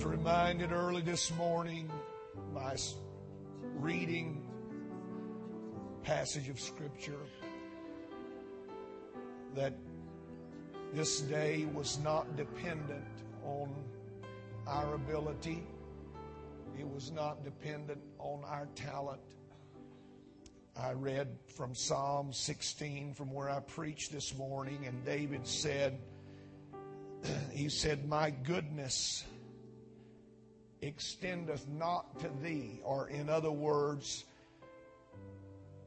was reminded early this morning by reading passage of scripture that this day was not dependent on our ability. It was not dependent on our talent. I read from Psalm 16 from where I preached this morning, and David said, He said, My goodness extendeth not to thee, or in other words,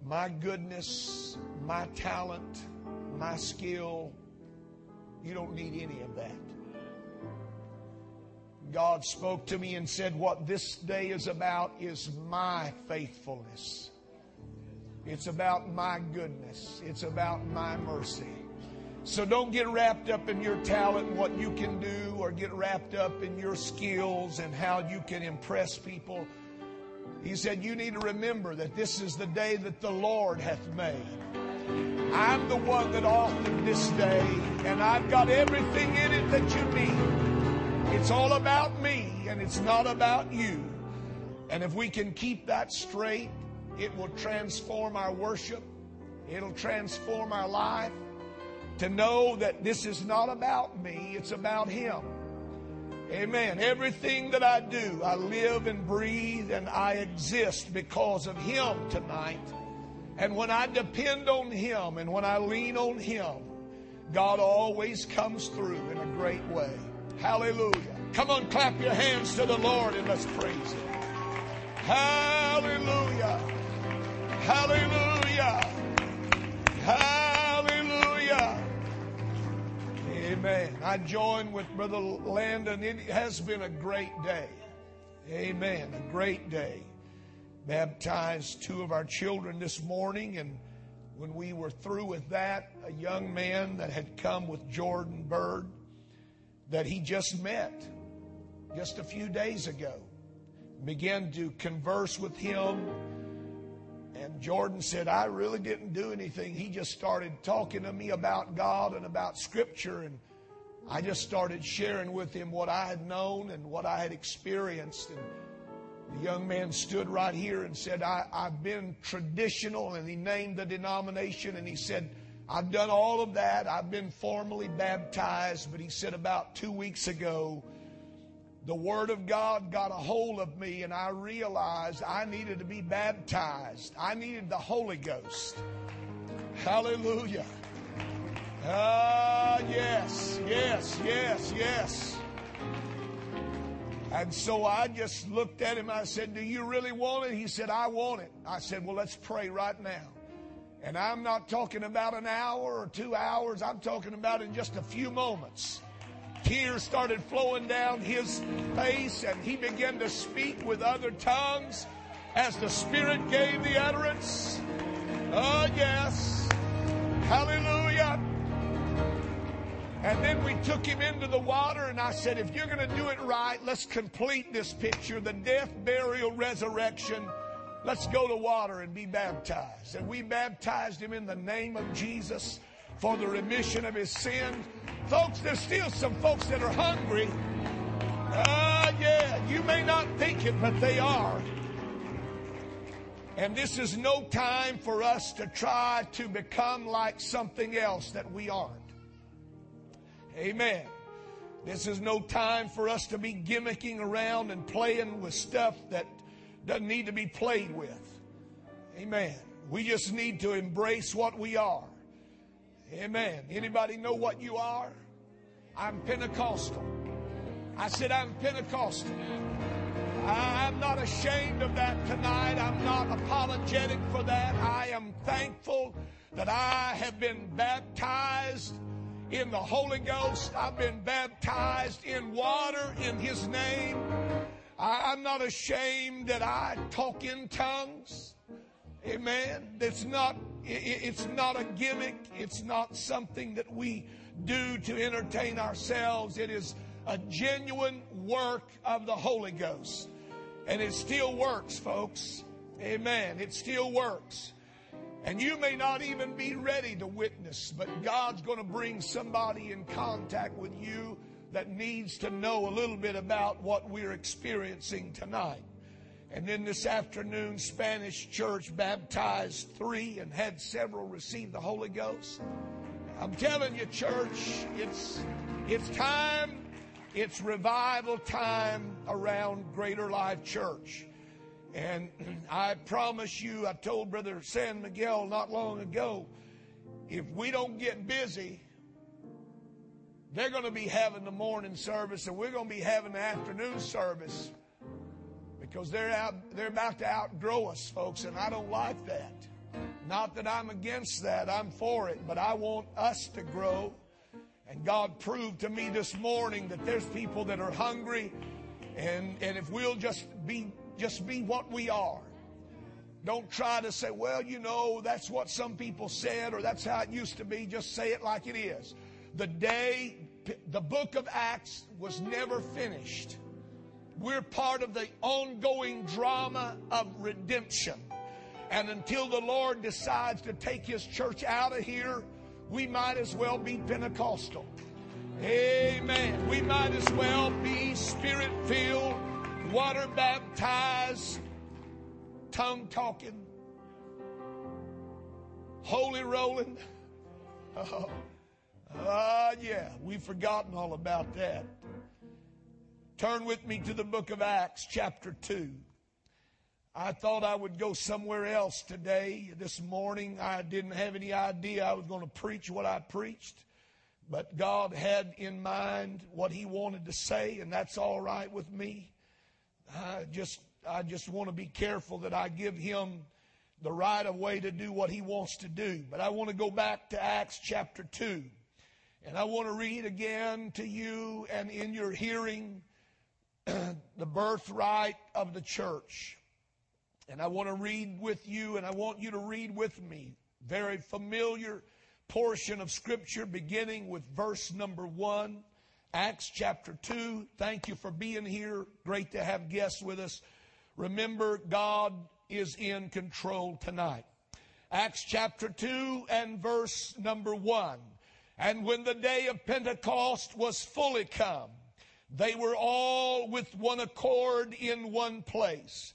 my goodness, my talent, my skill, you don't need any of that. God spoke to me and said, What this day is about is my faithfulness. It's about my goodness. It's about my mercy. So don't get wrapped up in your talent and what you can do, or get wrapped up in your skills and how you can impress people. He said, You need to remember that this is the day that the Lord hath made. I'm the one that authored this day, and I've got everything in it that you need. It's all about me, and it's not about you. And if we can keep that straight, it will transform our worship, it'll transform our life to know that this is not about me, it's about Him. Amen. Everything that I do, I live and breathe and I exist because of Him tonight. And when I depend on Him and when I lean on Him, God always comes through in a great way. Hallelujah. Come on, clap your hands to the Lord and let's praise Him. Hallelujah. Hallelujah. I join with Brother Landon. It has been a great day. Amen. A great day. Baptized two of our children this morning, and when we were through with that, a young man that had come with Jordan Bird that he just met just a few days ago began to converse with him. And Jordan said, I really didn't do anything. He just started talking to me about God and about Scripture. And I just started sharing with him what I had known and what I had experienced. And the young man stood right here and said, I, I've been traditional. And he named the denomination and he said, I've done all of that. I've been formally baptized. But he said, about two weeks ago, the Word of God got a hold of me, and I realized I needed to be baptized. I needed the Holy Ghost. Hallelujah. Ah, yes, yes, yes, yes. And so I just looked at him. I said, Do you really want it? He said, I want it. I said, Well, let's pray right now. And I'm not talking about an hour or two hours, I'm talking about in just a few moments tears started flowing down his face, and he began to speak with other tongues as the Spirit gave the utterance. Oh, yes. Hallelujah. And then we took him into the water, and I said, If you're going to do it right, let's complete this picture the death, burial, resurrection. Let's go to water and be baptized. And we baptized him in the name of Jesus for the remission of his sins. Folks, there's still some folks that are hungry. Ah, uh, yeah, you may not think it, but they are. And this is no time for us to try to become like something else that we aren't. Amen. This is no time for us to be gimmicking around and playing with stuff that doesn't need to be played with. Amen. We just need to embrace what we are. Amen. Anybody know what you are? I'm Pentecostal. I said, I'm Pentecostal. I'm not ashamed of that tonight. I'm not apologetic for that. I am thankful that I have been baptized in the Holy Ghost. I've been baptized in water in His name. I'm not ashamed that I talk in tongues. Amen. It's not, it's not a gimmick. It's not something that we do to entertain ourselves. It is a genuine work of the Holy Ghost. And it still works, folks. Amen. It still works. And you may not even be ready to witness, but God's going to bring somebody in contact with you that needs to know a little bit about what we're experiencing tonight. And then this afternoon, Spanish church baptized three and had several receive the Holy Ghost. I'm telling you, church, it's, it's time, it's revival time around Greater Life Church. And I promise you, I told Brother San Miguel not long ago, if we don't get busy, they're going to be having the morning service and we're going to be having the afternoon service because they're out, they're about to outgrow us, folks, and I don't like that. Not that I'm against that, I'm for it, but I want us to grow. And God proved to me this morning that there's people that are hungry, and, and if we'll just be just be what we are. Don't try to say, well, you know, that's what some people said or that's how it used to be. Just say it like it is. The day the book of Acts was never finished. We're part of the ongoing drama of redemption. And until the Lord decides to take his church out of here, we might as well be Pentecostal. Amen. We might as well be spirit filled, water baptized, tongue talking, holy rolling. Oh, uh, yeah, we've forgotten all about that. Turn with me to the book of Acts, chapter 2. I thought I would go somewhere else today. This morning, I didn't have any idea I was going to preach what I preached. But God had in mind what He wanted to say, and that's all right with me. I just, I just want to be careful that I give Him the right of way to do what He wants to do. But I want to go back to Acts chapter 2. And I want to read again to you and in your hearing the birthright of the church. And I want to read with you, and I want you to read with me. Very familiar portion of Scripture beginning with verse number one, Acts chapter 2. Thank you for being here. Great to have guests with us. Remember, God is in control tonight. Acts chapter 2 and verse number 1. And when the day of Pentecost was fully come, they were all with one accord in one place.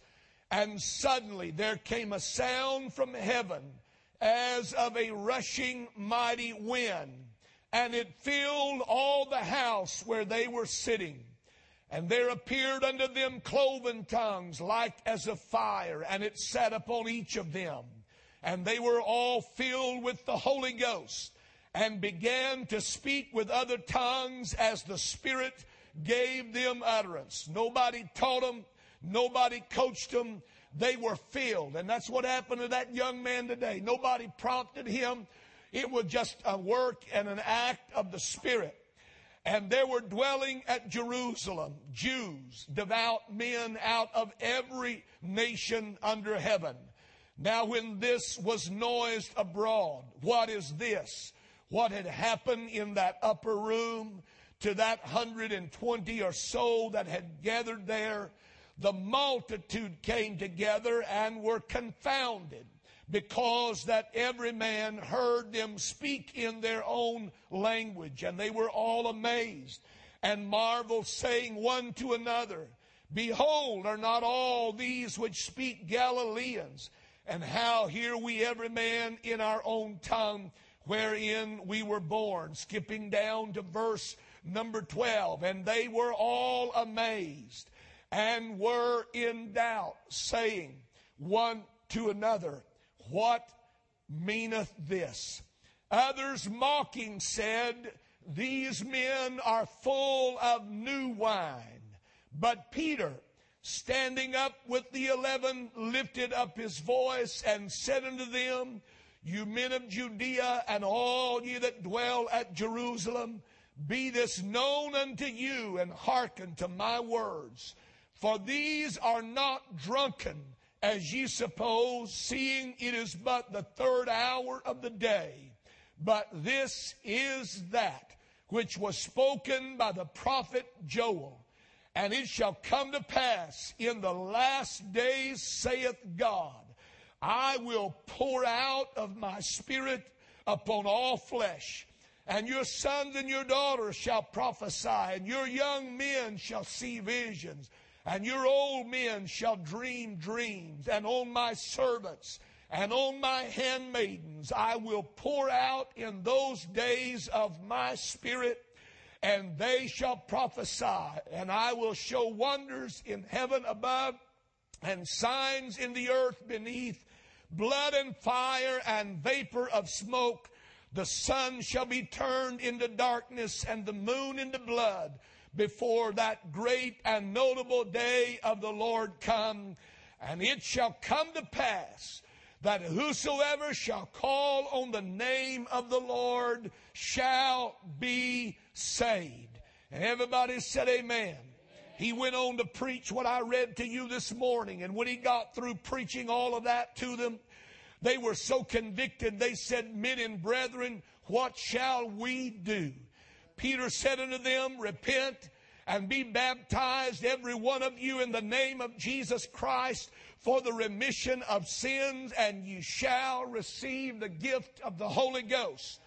And suddenly there came a sound from heaven as of a rushing mighty wind, and it filled all the house where they were sitting. And there appeared unto them cloven tongues like as of fire, and it sat upon each of them. And they were all filled with the Holy Ghost and began to speak with other tongues as the Spirit gave them utterance. Nobody taught them, nobody coached them. They were filled. And that's what happened to that young man today. Nobody prompted him. It was just a work and an act of the Spirit. And there were dwelling at Jerusalem Jews, devout men out of every nation under heaven. Now, when this was noised abroad, what is this? what had happened in that upper room to that 120 or so that had gathered there, the multitude came together and were confounded because that every man heard them speak in their own language and they were all amazed and marveled saying one to another, Behold, are not all these which speak Galileans? And how hear we every man in our own tongue wherein we were born. Skipping down to verse number 12. And they were all amazed and were in doubt, saying one to another, What meaneth this? Others mocking said, These men are full of new wine. But Peter, standing up with the eleven, lifted up his voice and said unto them, you men of Judea and all ye that dwell at Jerusalem, be this known unto you and hearken to my words. For these are not drunken, as ye suppose, seeing it is but the third hour of the day. But this is that which was spoken by the prophet Joel. And it shall come to pass in the last days, saith God I will pour out of my spirit upon all flesh. and your sons and your daughters shall prophesy, and your young men shall see visions, and your old men shall dream dreams, and on my servants and on my handmaidens I will pour out in those days of my spirit, and they shall prophesy, and I will show wonders in heaven above and signs in the earth beneath, blood and fire and vapor of smoke. The sun shall be turned into darkness and the moon into blood before that great and notable day of the Lord come. And it shall come to pass that whosoever shall call on the name of the Lord shall be saved. And everybody said, Amen. He went on to preach what I read to you this morning. And when he got through preaching all of that to them, they were so convicted, they said, Men and brethren, what shall we do? Peter said unto them, Repent and be baptized, every one of you, in the name of Jesus Christ for the remission of sins, and you shall receive the gift of the Holy Ghost.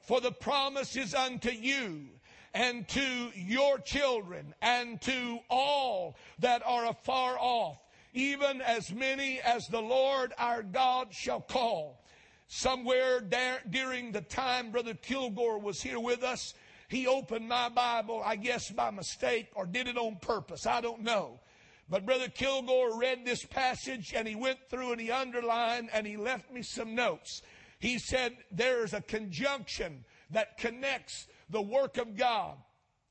For the promise is unto you and to your children and to all that are afar off even as many as the Lord our God shall call. Somewhere there, during the time Brother Kilgore was here with us, he opened my Bible, I guess by mistake or did it on purpose. I don't know. But Brother Kilgore read this passage and he went through and he underlined and he left me some notes. He said there is a conjunction that connects the work of God.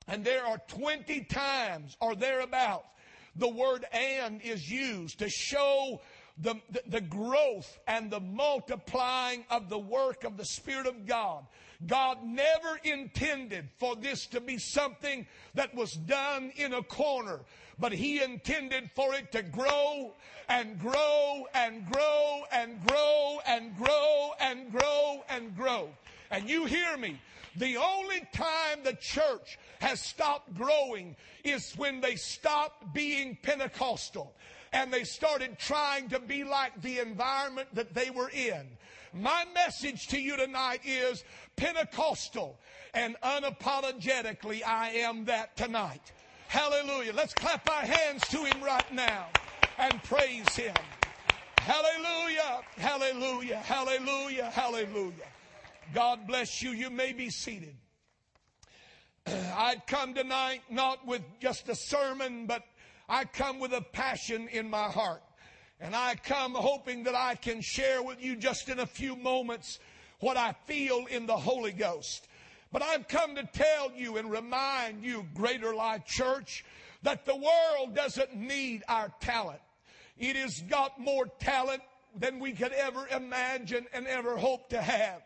And there are 20 times or thereabouts the word and is used to show the, the, the, growth and the multiplying of the work of the Spirit of God. God never intended for this to be something that was done in a corner, but He intended for it to grow and grow and grow and grow and grow and grow and grow. And you hear me. The only time the church has stopped growing is when they stopped being Pentecostal and they started trying to be like the environment that they were in. My message to you tonight is Pentecostal and unapologetically I am that tonight. Hallelujah. Let's clap our hands to him right now and praise him. Hallelujah. Hallelujah. Hallelujah. Hallelujah. God bless you. You may be seated. I'd come tonight not with just a sermon, but I come with a passion in my heart. And I come hoping that I can share with you just in a few moments what I feel in the Holy Ghost. But I've come to tell you and remind you, Greater Life Church, that the world doesn't need our talent. It has got more talent than we could ever imagine and ever hope to have.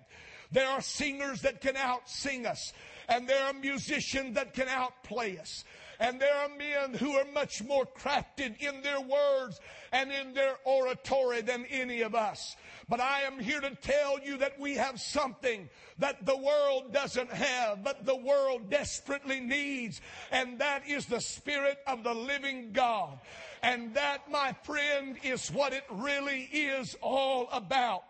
There are singers that can outsing us, and there are musicians that can outplay us. And there are men who are much more crafted in their words and in their oratory than any of us. But I am here to tell you that we have something that the world doesn't have, but the world desperately needs. And that is the Spirit of the living God. And that, my friend, is what it really is all about.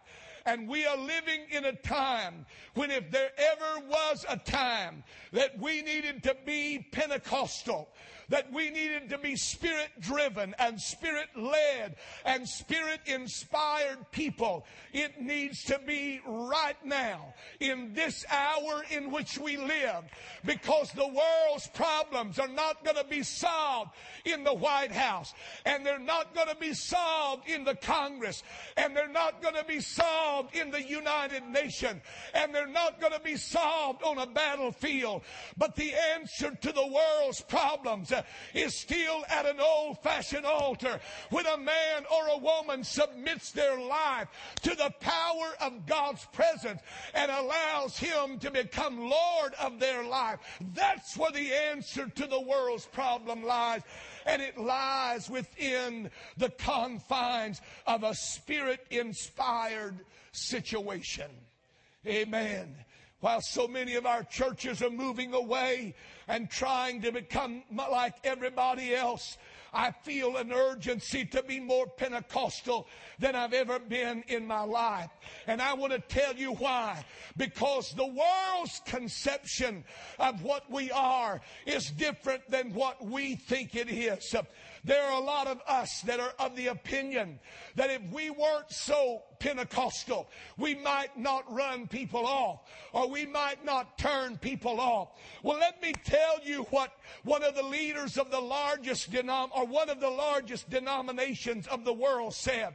And we are living in a time when if there ever was a time that we needed to be Pentecostal, that we needed to be spirit driven and spirit led and spirit inspired people. It needs to be right now in this hour in which we live because the world's problems are not going to be solved in the White House and they're not going to be solved in the Congress and they're not going to be solved in the United Nations and they're not going to be solved on a battlefield. But the answer to the world's problems is still at an old fashioned altar when a man or a woman submits their life to the power of God's presence and allows Him to become Lord of their life. That's where the answer to the world's problem lies. And it lies within the confines of a spirit inspired situation. Amen. While so many of our churches are moving away and trying to become like everybody else, I feel an urgency to be more Pentecostal than I've ever been in my life. And I want to tell you why. Because the world's conception of what we are is different than what we think it is. There are a lot of us that are of the opinion that if we weren't so Pentecostal, we might not run people off or we might not turn people off. Well, let me tell you what one of the leaders of the largest denom or one of the largest denominations of the world said.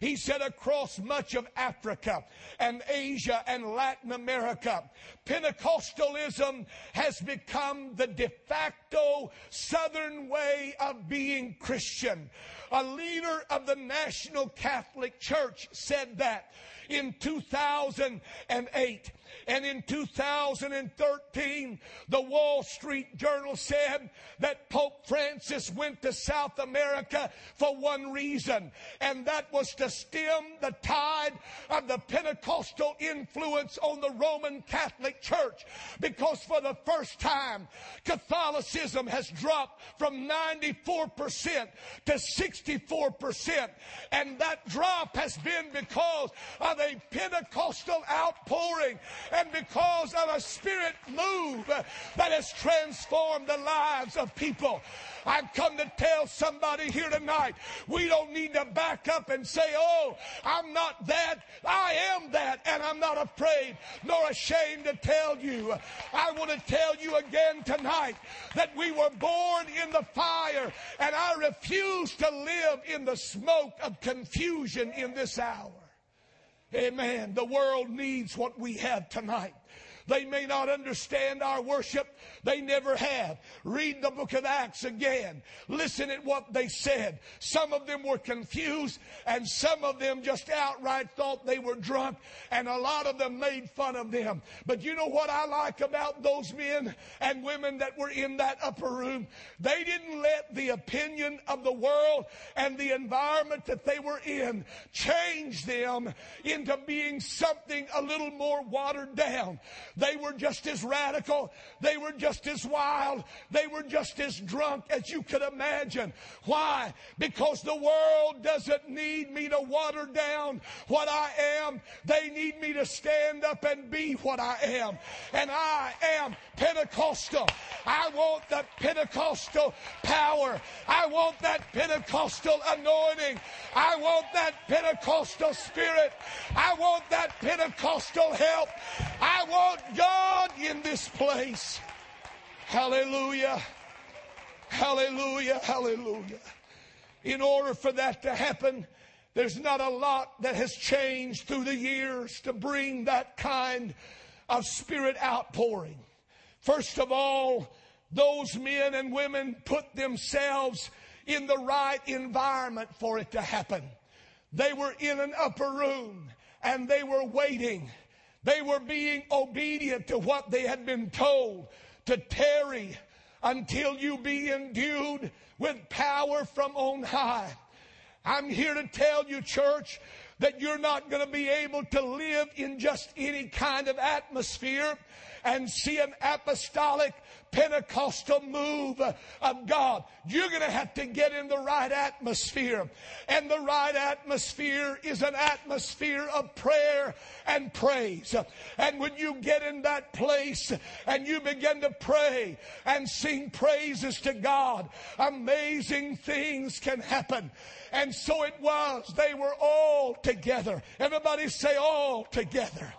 He said across much of Africa and Asia and Latin America, Pentecostalism has become the de facto Southern way of being Christian. A leader of the National Catholic Church said that in 2008. And in 2013, the Wall Street Journal said that Pope Francis went to South America for one reason, and that was to stem the tide of the Pentecostal influence on the Roman Catholic Church. Because for the first time, Catholicism has dropped from 94% to 64%. And that drop has been because of a Pentecostal outpouring and because of a spirit move that has transformed the lives of people. I've come to tell somebody here tonight we don't need to back up and say, Oh, I'm not that. I am that. And I'm not afraid nor ashamed to tell you. I want to tell you again tonight that we were born in the fire and I refuse to live in the smoke of confusion in this hour. Amen. The world needs what we have tonight. They may not understand our worship. They never have. Read the book of Acts again. Listen at what they said. Some of them were confused and some of them just outright thought they were drunk and a lot of them made fun of them. But you know what I like about those men and women that were in that upper room? They didn't let the opinion of the world and the environment that they were in change them into being something a little more watered down. They were just as radical. They were just as wild. They were just as drunk as you could imagine. Why? Because the world doesn't need me to water down what I am. They need me to stand up and be what I am. And I am Pentecostal. I want that Pentecostal power. I want that Pentecostal anointing. I want that Pentecostal spirit. I want that Pentecostal help. I want God in this place. Hallelujah. Hallelujah. Hallelujah. In order for that to happen, there's not a lot that has changed through the years to bring that kind of spirit outpouring. First of all, those men and women put themselves in the right environment for it to happen. They were in an upper room and they were waiting they were being obedient to what they had been told to tarry until you be endued with power from on high. I'm here to tell you, church, that you're not going to be able to live in just any kind of atmosphere and see an apostolic Pentecostal move of God. You're going to have to get in the right atmosphere. And the right atmosphere is an atmosphere of prayer and praise. And when you get in that place and you begin to pray and sing praises to God, amazing things can happen. And so it was. They were all together. Everybody say all together.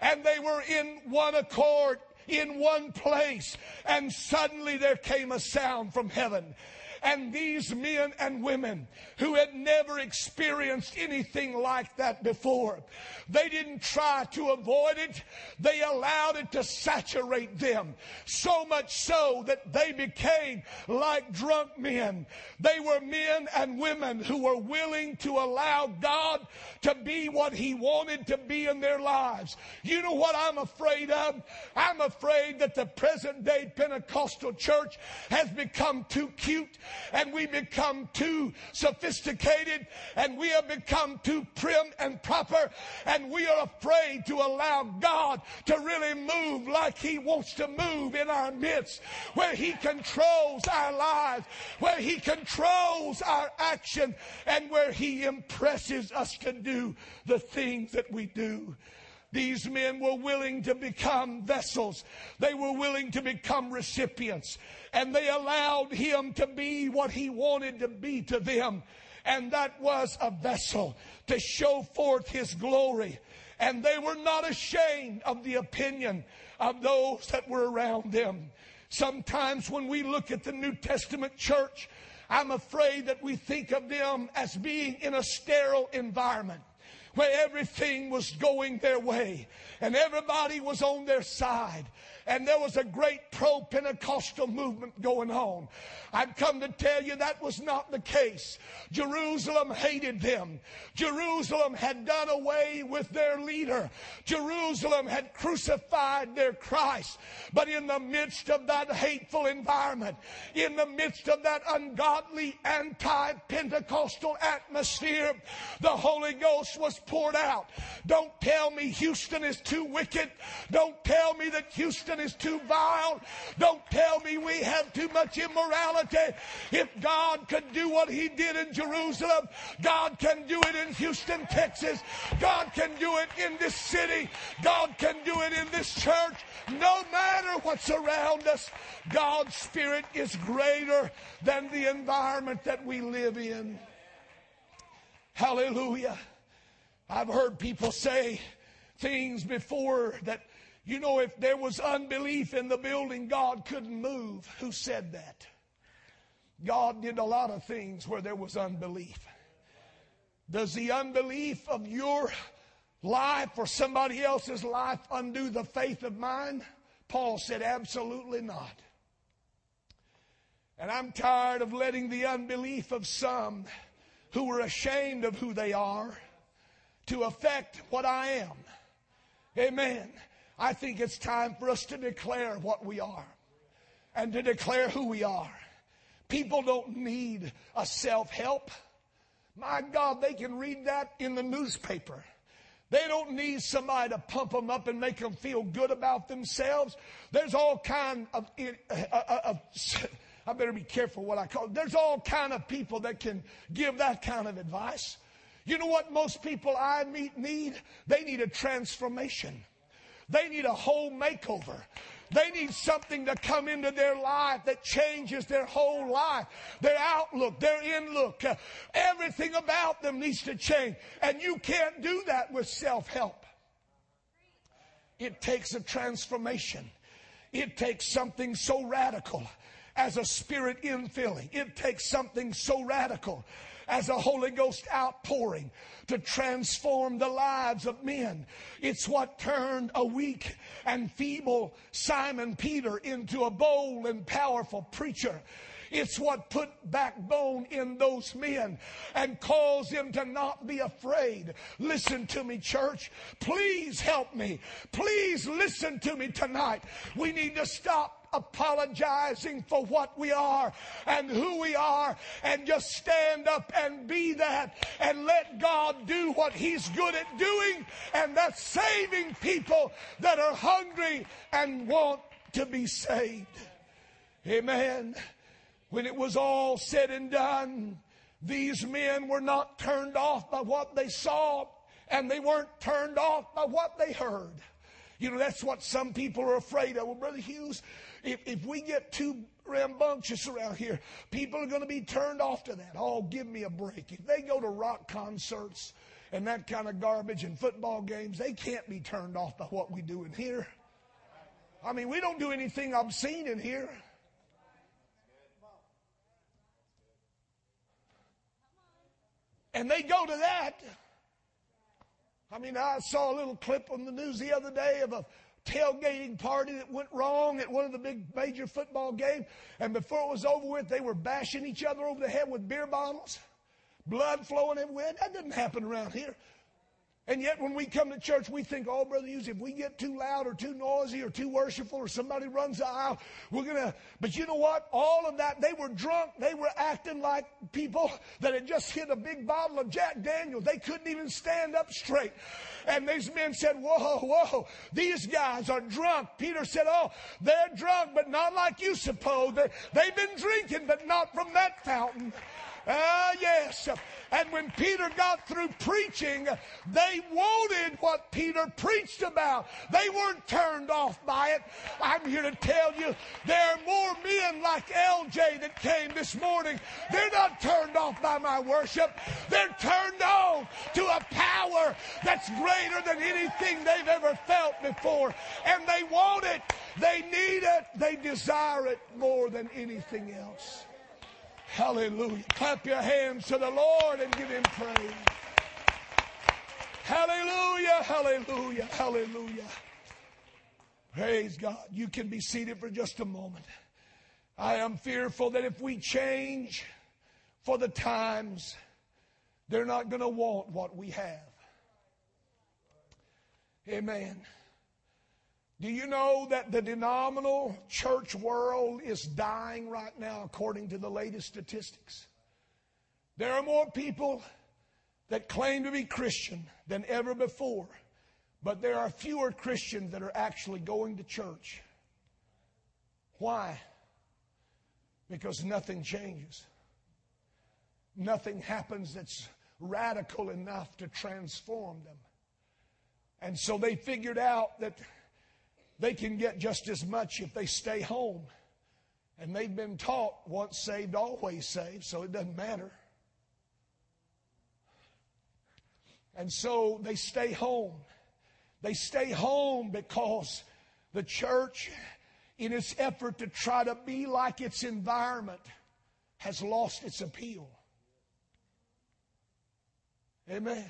And they were in one accord in one place. And suddenly there came a sound from heaven. And these men and women who had never experienced anything like that before, they didn't try to avoid it. They allowed it to saturate them. So much so that they became like drunk men. They were men and women who were willing to allow God to be what He wanted to be in their lives. You know what I'm afraid of? I'm afraid that the present day Pentecostal church has become too cute and we become too sophisticated and we have become too prim and proper and we are afraid to allow God to really move like He wants to move in our midst, where He controls our lives, where He controls our action, and where He impresses us to do the things that we do. These men were willing to become vessels. They were willing to become recipients. And they allowed him to be what he wanted to be to them. And that was a vessel to show forth his glory. And they were not ashamed of the opinion of those that were around them. Sometimes when we look at the New Testament church, I'm afraid that we think of them as being in a sterile environment where everything was going their way and everybody was on their side and there was a great pro Pentecostal movement going on. I've come to tell you that was not the case. Jerusalem hated them. Jerusalem had done away with their leader. Jerusalem had crucified their Christ. But in the midst of that hateful environment, in the midst of that ungodly anti Pentecostal atmosphere, the Holy Ghost was poured out. Don't tell me Houston is too wicked. Don't tell me that Houston is too vile. Don't tell me we have too much immorality. If God could do what He did in Jerusalem, God can do it in Houston, Texas. God can do it in this city. God can do it in this church. No matter what's around us, God's Spirit is greater than the environment that we live in. Hallelujah. I've heard people say things before that, you know, if there was unbelief in the building, God couldn't move. Who said that? God did a lot of things where there was unbelief. Does the unbelief of your life or somebody else's life undo the faith of mine? Paul said, absolutely not. And I'm tired of letting the unbelief of some who are ashamed of who they are to affect what I am. Amen. I think it's time for us to declare what we are and to declare who we are. People don't need a self help. My God, they can read that in the newspaper. They don't need somebody to pump them up and make them feel good about themselves. There's all kind of, uh, uh, of I better be careful what I call it. There's all kind of people that can give that kind of advice. You know what most people I meet need? They need a transformation. They need a whole makeover. They need something to come into their life that changes their whole life, their outlook, their inlook. Uh, everything about them needs to change. And you can't do that with self help. It takes a transformation. It takes something so radical as a spirit infilling. It takes something so radical as a Holy Ghost outpouring to transform the lives of men. It's what turned a weak and feeble Simon Peter into a bold and powerful preacher. It's what put backbone in those men and caused them to not be afraid. Listen to me, church. Please help me. Please listen to me tonight. We need to stop apologizing for what we are and who we are and just stand up and be that and let God do what He's good at doing, and that's saving people that are hungry and want to be saved. Amen. When it was all said and done, these men were not turned off by what they saw, and they weren't turned off by what they heard. You know, that's what some people are afraid of. Well, Brother Hughes, if, if we get too rambunctious around here, people are going to be turned off to that. Oh, give me a break. If they go to rock concerts and that kind of garbage and football games, they can't be turned off by what we do in here. I mean, we don't do anything obscene in here. And they go to that. I mean, I saw a little clip on the news the other day of a tailgating party that went wrong at one of the big major football games. And before it was over with, they were bashing each other over the head with beer bottles, blood flowing everywhere. That doesn't happen around here. And yet, when we come to church, we think, oh, Brother Hughes, if we get too loud or too noisy or too worshipful or somebody runs the aisle, we're going to. But you know what? All of that, they were drunk. They were acting like people that had just hit a big bottle of Jack Daniels. They couldn't even stand up straight. And these men said, whoa, whoa, these guys are drunk. Peter said, oh, they're drunk, but not like you suppose. They, they've been drinking, but not from that fountain. Ah, yes. And when Peter got through preaching, they wanted what Peter preached about. They weren't turned off by it. I'm here to tell you there are more men like LJ that came this morning. They're not turned off by my worship. They're turned on to a power that's greater than anything they've ever felt before. And they want it. They need it. They desire it more than anything else. Hallelujah. Clap your hands to the Lord and give him praise. Hallelujah, hallelujah, hallelujah. Praise God. You can be seated for just a moment. I am fearful that if we change for the times, they're not going to want what we have. Amen. Do you know that the denominational church world is dying right now according to the latest statistics? There are more people that claim to be Christian than ever before, but there are fewer Christians that are actually going to church. Why? Because nothing changes. Nothing happens that's radical enough to transform them. And so they figured out that they can get just as much if they stay home. And they've been taught once saved, always saved, so it doesn't matter. And so they stay home. They stay home because the church, in its effort to try to be like its environment, has lost its appeal. Amen.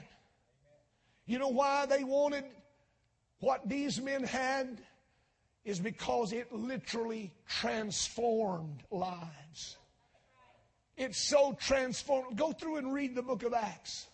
You know why they wanted what these men had? Is because it literally transformed lives. It's so transformed. Go through and read the book of Acts.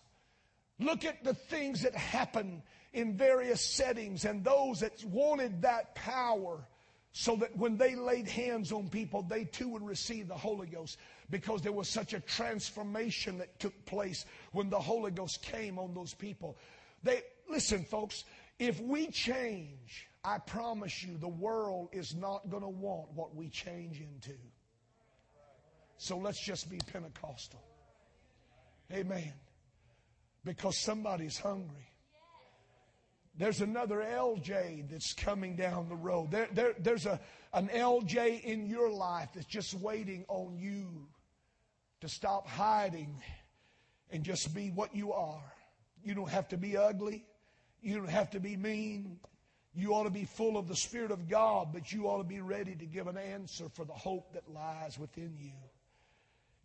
Look at the things that happen in various settings and those that wanted that power so that when they laid hands on people, they too would receive the Holy Ghost because there was such a transformation that took place when the Holy Ghost came on those people. They, listen, folks, if we change, I promise you, the world is not going to want what we change into. So let's just be Pentecostal. Amen. Because somebody's hungry. There's another LJ that's coming down the road. There, there, there's a, an LJ in your life that's just waiting on you to stop hiding and just be what you are. You don't have to be ugly. You don't have to be mean. You ought to be full of the Spirit of God, but you ought to be ready to give an answer for the hope that lies within you.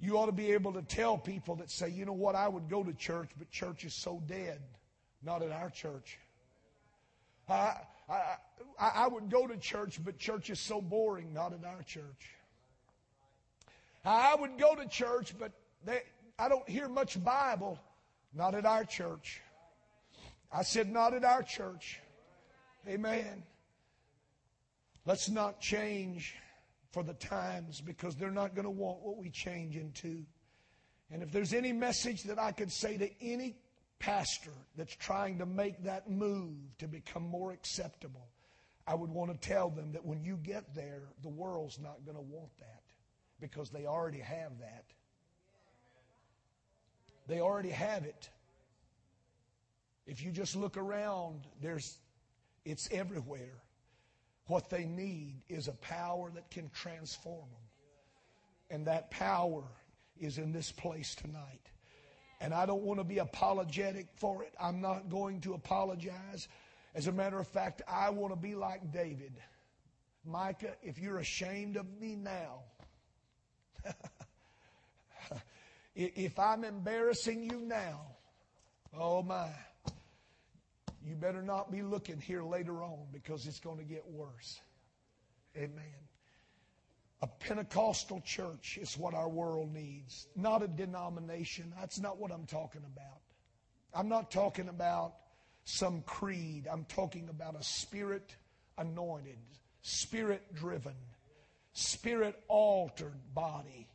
You ought to be able to tell people that say, you know what, I would go to church, but church is so dead. Not at our church. I, I, I would go to church, but church is so boring. Not at our church. I would go to church, but they, I don't hear much Bible. Not at our church. I said, not at our church. Amen. Let's not change for the times because they're not going to want what we change into. And if there's any message that I could say to any pastor that's trying to make that move to become more acceptable, I would want to tell them that when you get there, the world's not going to want that because they already have that. They already have it. If you just look around, there's it's everywhere. What they need is a power that can transform them. And that power is in this place tonight. And I don't want to be apologetic for it. I'm not going to apologize. As a matter of fact, I want to be like David. Micah, if you're ashamed of me now, if I'm embarrassing you now, oh my you better not be looking here later on because it's going to get worse. Amen. A Pentecostal church is what our world needs, not a denomination. That's not what I'm talking about. I'm not talking about some creed. I'm talking about a spirit anointed, spirit driven, spirit altered body.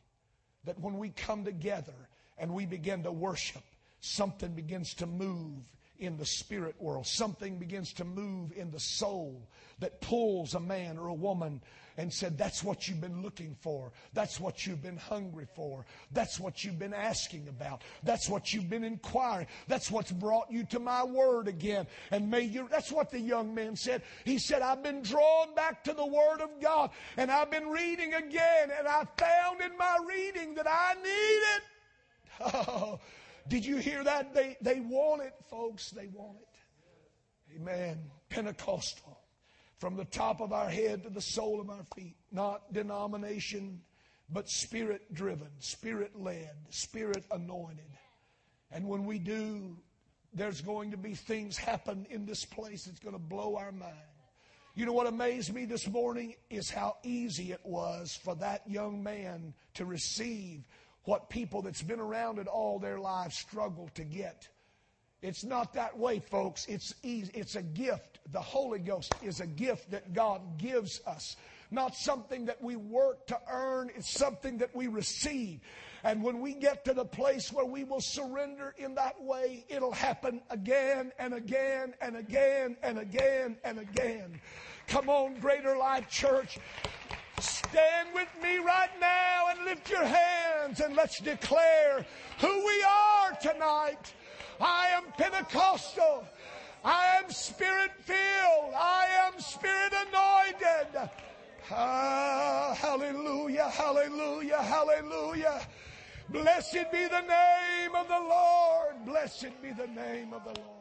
That when we come together and we begin to worship, something begins to move in the spirit world. Something begins to move in the soul that pulls a man or a woman and said, That's what you've been looking for. That's what you've been hungry for. That's what you've been asking about. That's what you've been inquiring. That's what's brought you to my word again. And may you, that's what the young man said. He said, I've been drawn back to the word of God and I've been reading again and I found in my reading that I need it. Oh, did you hear that? They, they want it, folks. They want it. Amen. Pentecostal. From the top of our head to the sole of our feet. Not denomination, but spirit driven, spirit led, spirit anointed. And when we do, there's going to be things happen in this place that's going to blow our mind. You know what amazed me this morning is how easy it was for that young man to receive what people that's been around it all their lives struggle to get. It's not that way, folks. It's easy. It's a gift. The Holy Ghost is a gift that God gives us. Not something that we work to earn. It's something that we receive. And when we get to the place where we will surrender in that way, it'll happen again and again and again and again and again. Come on, Greater Life Church. Stand with me right now and lift your hands and let's declare who we are tonight. I am Pentecostal. I am spirit filled. I am spirit anointed. Ah, hallelujah, hallelujah, hallelujah. Blessed be the name of the Lord. Blessed be the name of the Lord.